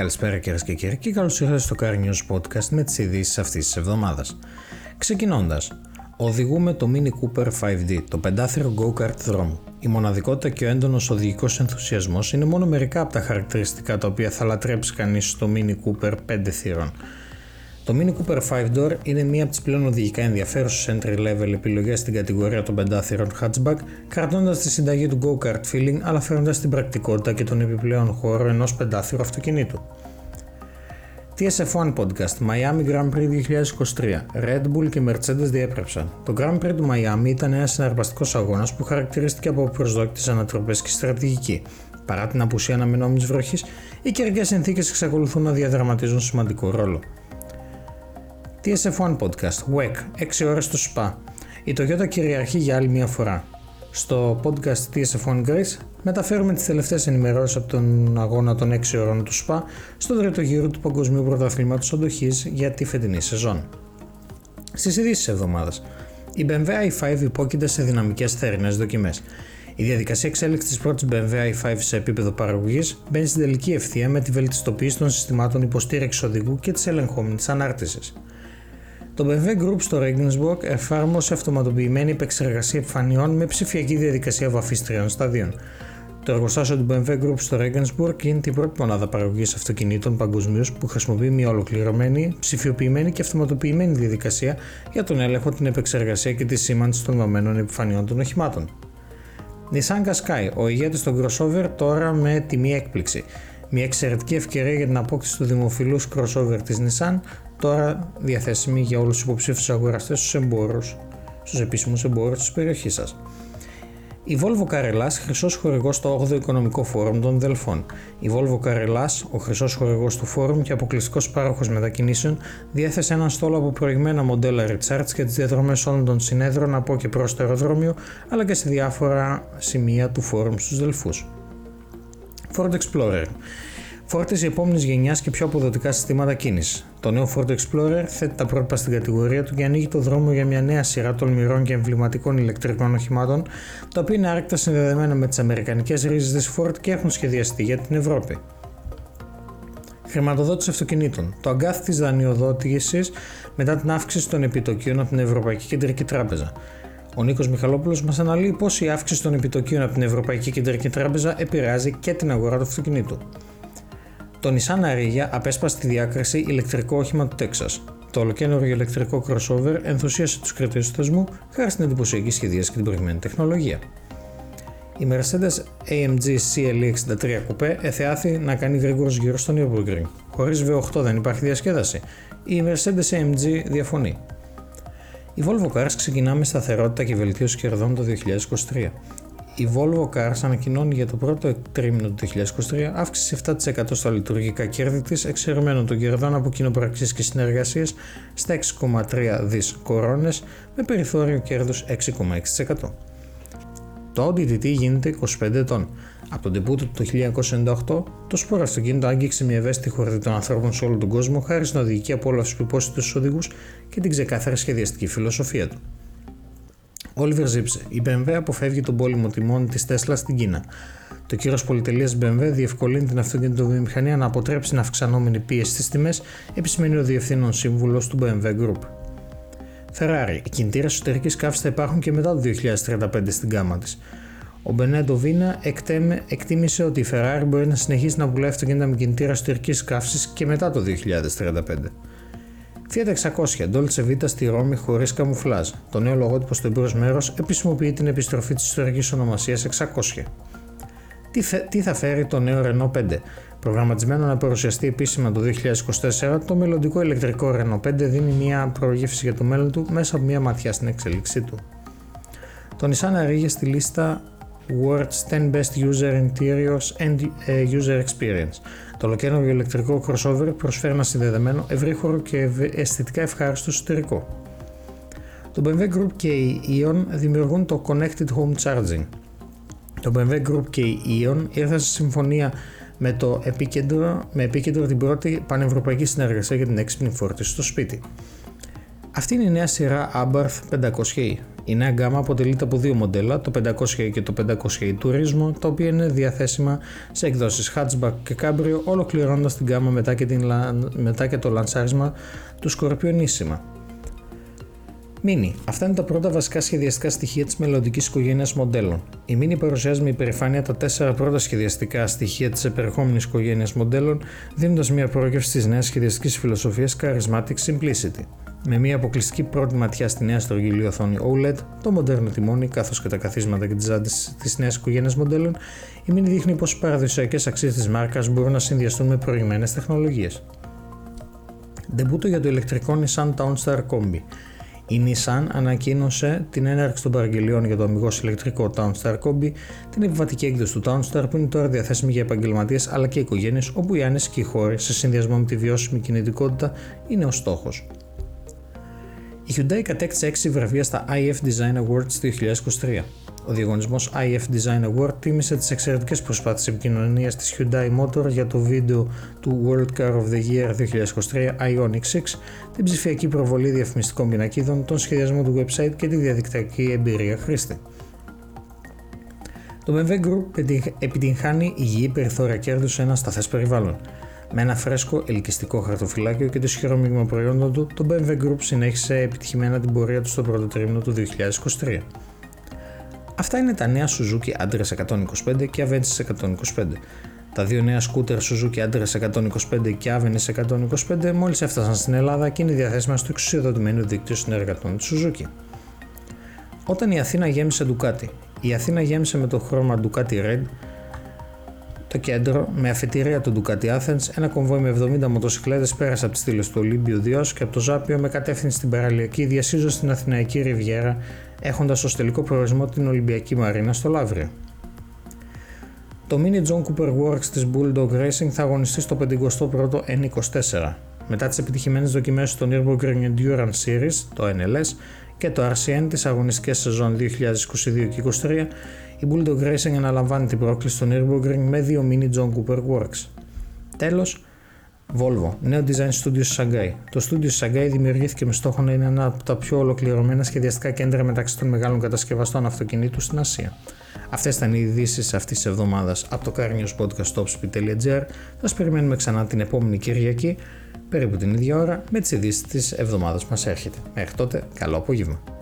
Καλησπέρα κυρίες και κύριοι και καλώς ήρθατε στο Car News Podcast με τις ειδήσεις αυτής της εβδομάδας. Ξεκινώντας, οδηγούμε το Mini Cooper 5D, το πεντάθυρο go-kart δρόμου. Η μοναδικότητα και ο έντονος οδηγικός ενθουσιασμός είναι μόνο μερικά από τα χαρακτηριστικά τα οποία θα λατρέψει κανείς στο Mini Cooper 5 θύρων. Το Mini Cooper 5 Door είναι μία από τις πλέον οδηγικά ενδιαφέρουσες entry level επιλογές στην κατηγορία των πεντάθυρων hatchback, κρατώντας τη συνταγή του go-kart feeling αλλά φέρνοντα την πρακτικότητα και τον επιπλέον χώρο ενός πεντάθυρου αυτοκινήτου. TSF1 Podcast Miami Grand Prix 2023 Red Bull και Mercedes διέπρεψαν. Το Grand Prix του Miami ήταν ένας συναρπαστικός αγώνας που χαρακτηρίστηκε από προσδόκητε ανατροπές και στρατηγική. Παρά την απουσία αναμενόμενης βροχής, οι καιρικές συνθήκες εξακολουθούν να διαδραματίζουν σημαντικό ρόλο. TSF1 Podcast, WEC, 6 ώρες στο SPA. Η Toyota κυριαρχεί για άλλη μια φορά. Στο podcast TSF1 Grace μεταφέρουμε τις τελευταίες ενημερώσεις από τον αγώνα των 6 ώρων του SPA στον τρίτο γύρο του Παγκοσμίου Πρωταθλήματος Αντοχής για τη φετινή σεζόν. Στις ειδήσεις εβδομάδας, η BMW i5 υπόκειται σε δυναμικές θερινές δοκιμές. Η διαδικασία εξέλιξης της πρώτης BMW i5 σε επίπεδο παραγωγής μπαίνει στην τελική ευθεία με τη βελτιστοποίηση των συστημάτων υποστήριξης οδηγού και της ελεγχόμενης ανάρτησης. Το BMW Group στο Regensburg εφάρμοσε αυτοματοποιημένη επεξεργασία επιφανειών με ψηφιακή διαδικασία βαφής τριών σταδίων. Το εργοστάσιο του BMW Group στο Regensburg είναι την πρώτη μονάδα παραγωγής αυτοκινήτων παγκοσμίως που χρησιμοποιεί μια ολοκληρωμένη, ψηφιοποιημένη και αυτοματοποιημένη διαδικασία για τον έλεγχο, την επεξεργασία και τη σήμανση των δομένων επιφανειών των οχημάτων. Nissan Qashqai, ο ηγέτης των crossover τώρα με τιμή έκπληξη. Μια εξαιρετική ευκαιρία για την απόκτηση του δημοφιλούς crossover της Nissan τώρα διαθέσιμη για όλους τους υποψήφιους αγοραστές στους εμπόρους, στους επίσημους εμπόρους της περιοχής σας. Η Volvo Carrelas, χρυσός χορηγός στο 8ο Οικονομικό Φόρουμ των Δελφών. Η Volvo Carrelas, ο χρυσός χορηγός του Φόρουμ και αποκλειστικός πάροχος μετακινήσεων, διέθεσε έναν στόλο από προηγμένα μοντέλα Recharge για τις διαδρομές όλων των συνέδρων από και προς το αεροδρόμιο, αλλά και σε διάφορα σημεία του Φόρουμ στους Δελφούς. Ford Explorer Φόρτιση επόμενης γενιάς και πιο αποδοτικά συστήματα κίνησης. Το νέο Ford Explorer θέτει τα πρότυπα στην κατηγορία του και ανοίγει το δρόμο για μια νέα σειρά τολμηρών και εμβληματικών ηλεκτρικών οχημάτων, τα οποία είναι άρρηκτα συνδεδεμένα με τις αμερικανικές ρίζες της Ford και έχουν σχεδιαστεί για την Ευρώπη. Χρηματοδότηση αυτοκινήτων. Το αγκάθι της δανειοδότησης μετά την αύξηση των επιτοκίων από την Ευρωπαϊκή Κεντρική Τράπεζα. Ο Νίκος Μιχαλόπουλος μας αναλύει πώς η αύξηση των επιτοκίων από την Ευρωπαϊκή Κεντρική Τράπεζα επηρεάζει και την αγορά του αυτοκινήτου. Το Nissan Ariya απέσπασε τη διάκριση ηλεκτρικό όχημα του Τέξας. Το ολοκένουργιο ηλεκτρικό crossover ενθουσίασε τους κριτές του θεσμού χάρη στην εντυπωσιακή σχεδίαση και την προηγμένη τεχνολογία. Η Mercedes AMG CLE 63 Coupe εθεάθη να κάνει γρήγορος γύρω στον Nürburgring. Χωρίς V8 δεν υπάρχει διασκέδαση. Η Mercedes AMG διαφωνεί. Η Volvo Cars ξεκινά με σταθερότητα και βελτίωση κερδών το 2023 η Volvo Cars ανακοινώνει για το πρώτο τρίμηνο του 2023 αύξηση 7% στα λειτουργικά κέρδη της, εξαιρεμένων των κερδών από κοινοπραξίες και συνεργασίες στα 6,3 δις κορώνες με περιθώριο κέρδους 6,6%. Το Audi TT γίνεται 25 ετών. Από τον τεπούτο του το 1998, το σπόρο αυτοκίνητο άγγιξε μια ευαίσθητη χορδή των ανθρώπων σε όλο τον κόσμο χάρη στην οδηγική απόλαυση που υπόσχεται στους οδηγούς και την ξεκάθαρη σχεδιαστική φιλοσοφία του. Όλιβερ Ζήψε. Η BMW αποφεύγει τον πόλεμο τιμών της Tesla στην Κίνα. Το κύριο πολυτελείας BMW διευκολύνει την αυτοκινητοβιομηχανία να αποτρέψει την αυξανόμενη πίεση στις τιμές, επισημαίνει ο διευθύνων σύμβουλος του BMW Group. Ferrari. Οι κινητήρες εσωτερικής καύσης θα υπάρχουν και μετά το 2035 στην γάμα της. Ο Μπενέντο Βίνα εκτίμησε ότι η Ferrari μπορεί να συνεχίσει να πουλάει αυτοκίνητα με κινητήρα εσωτερικής καύσης και μετά το 2035. Fiat 600 Dolce Vita στη Ρώμη χωρίς καμουφλάζ. Το νέο λογότυπο στο εμπειρό μέρος επισημοποιεί την επιστροφή της ιστορικής ονομασίας 600. Τι, τι θα φέρει το νέο Renault 5. Προγραμματισμένο να παρουσιαστεί επίσημα το 2024, το μελλοντικό ηλεκτρικό Renault 5 δίνει μια προγεύση για το μέλλον του μέσα από μια ματιά στην εξέλιξή του. Το Nissan αρήγε στη λίστα World's 10 Best User Interiors and ε, User Experience. Το ολοκαίρινο ηλεκτρικό crossover προσφέρει ένα συνδεδεμένο, ευρύχωρο και αισθητικά ευχάριστο εσωτερικό. Το BMW Group και η Eon δημιουργούν το Connected Home Charging. Το BMW Group και η Eon ήρθαν σε συμφωνία με το επίκεντρο, με επίκεντρο την πρώτη πανευρωπαϊκή συνεργασία για την έξυπνη φόρτιση στο σπίτι. Αυτή είναι η νέα σειρά Abarth 500e. Η νέα γκάμα αποτελείται από δύο μοντέλα, το 500e και το 500e Turismo, τα οποία είναι διαθέσιμα σε εκδόσεις hatchback και cabrio, ολοκληρώνοντας την γκάμα μετά και, την, μετά και το λανσάρισμα του Scorpionissima. Mini. Αυτά είναι τα πρώτα βασικά σχεδιαστικά στοιχεία της μελλοντικής οικογένειας μοντέλων. Η Mini παρουσιάζει με υπερηφάνεια τα τέσσερα πρώτα σχεδιαστικά στοιχεία της επερχόμενης οικογένειας μοντέλων, δίνοντας μια πρόγευση τη νέα σχεδιαστική φιλοσοφία Charismatic Simplicity. Με μια αποκλειστική πρώτη ματιά στη νέα στρογγυλή οθόνη OLED, το μοντέρνο τιμόνι καθώς και τα καθίσματα και τις ζάντε της νέας οικογένειας μοντέλων, η Mini δείχνει πως οι παραδοσιακές αξίες της μάρκας μπορούν να συνδυαστούν με προηγμένες τεχνολογίες. Ντεμπούτο για το ηλεκτρικό Nissan Townstar Combi. Η Nissan ανακοίνωσε την έναρξη των παραγγελιών για το αμυγός ηλεκτρικό Townstar Combi, την επιβατική έκδοση του Townstar που είναι τώρα διαθέσιμη για επαγγελματίες αλλά και οικογένειες, όπου οι άνεση και οι χώροι σε συνδυασμό με τη βιώσιμη κινητικότητα είναι ο στόχος. Η Hyundai κατέκτησε 6 βραβεία στα IF Design Awards 2023. Ο διαγωνισμός IF Design Award τίμησε τις εξαιρετικές προσπάθειες επικοινωνίας της Hyundai Motor για το βίντεο του World Car of the Year 2023 Ioniq 6, την ψηφιακή προβολή διαφημιστικών πινακίδων, τον σχεδιασμό του website και τη διαδικτυακή εμπειρία χρήστη. Το BMW Group επιτυγχάνει υγιή περιθώρια κέρδους σε ένα σταθές περιβάλλον. Με ένα φρέσκο ελκυστικό χαρτοφυλάκιο και το ισχυρό μείγμα προϊόντων του, το BMW Group συνέχισε επιτυχημένα την πορεία του στο πρώτο τρίμηνο του 2023. Αυτά είναι τα νέα Suzuki Adres 125 και Avensis 125. Τα δύο νέα σκούτερ Suzuki Adres 125 και Avensis 125 μόλις έφτασαν στην Ελλάδα και είναι διαθέσιμα στο εξουσιοδοτημένο δίκτυο συνεργατών της Suzuki. Όταν η Αθήνα γέμισε Ducati, η Αθήνα γέμισε με το χρώμα Ducati Red, το κέντρο, με αφετηρία του Ducati Athens, ένα κομβόι με 70 μοτοσυκλέτες πέρασε από τις στήλε του Ολύμπιου Διός και από το Ζάπιο με κατεύθυνση στην παραλιακή διασύζω στην Αθηναϊκή Ριβιέρα, έχοντας ως τελικό προορισμό την Ολυμπιακή Μαρίνα στο Λαύριο. Το Mini John Cooper Works της Bulldog Racing θα αγωνιστεί στο 51ο N24. Μετά τις επιτυχημένες δοκιμές στο Nürburgring Endurance Series, το NLS, και το RCN της αγωνιστικής σεζόν 2022 και 2023, η Bulldog Racing αναλαμβάνει την πρόκληση στο Nürburgring με δύο mini John Cooper Works. Τέλος, Volvo, νέο design studio στη Shanghai. Το studio στη Shanghai δημιουργήθηκε με στόχο να είναι ένα από τα πιο ολοκληρωμένα σχεδιαστικά κέντρα μεταξύ των μεγάλων κατασκευαστών αυτοκινήτου στην Ασία. Αυτές ήταν οι ειδήσεις αυτής της εβδομάδας από το Carnews Podcast Topspeed.gr. Θα σας περιμένουμε ξανά την επόμενη Κυριακή, περίπου την ίδια ώρα, με τις ειδήσεις της εβδομάδας που μας έρχεται. Μέχρι τότε, καλό απόγευμα.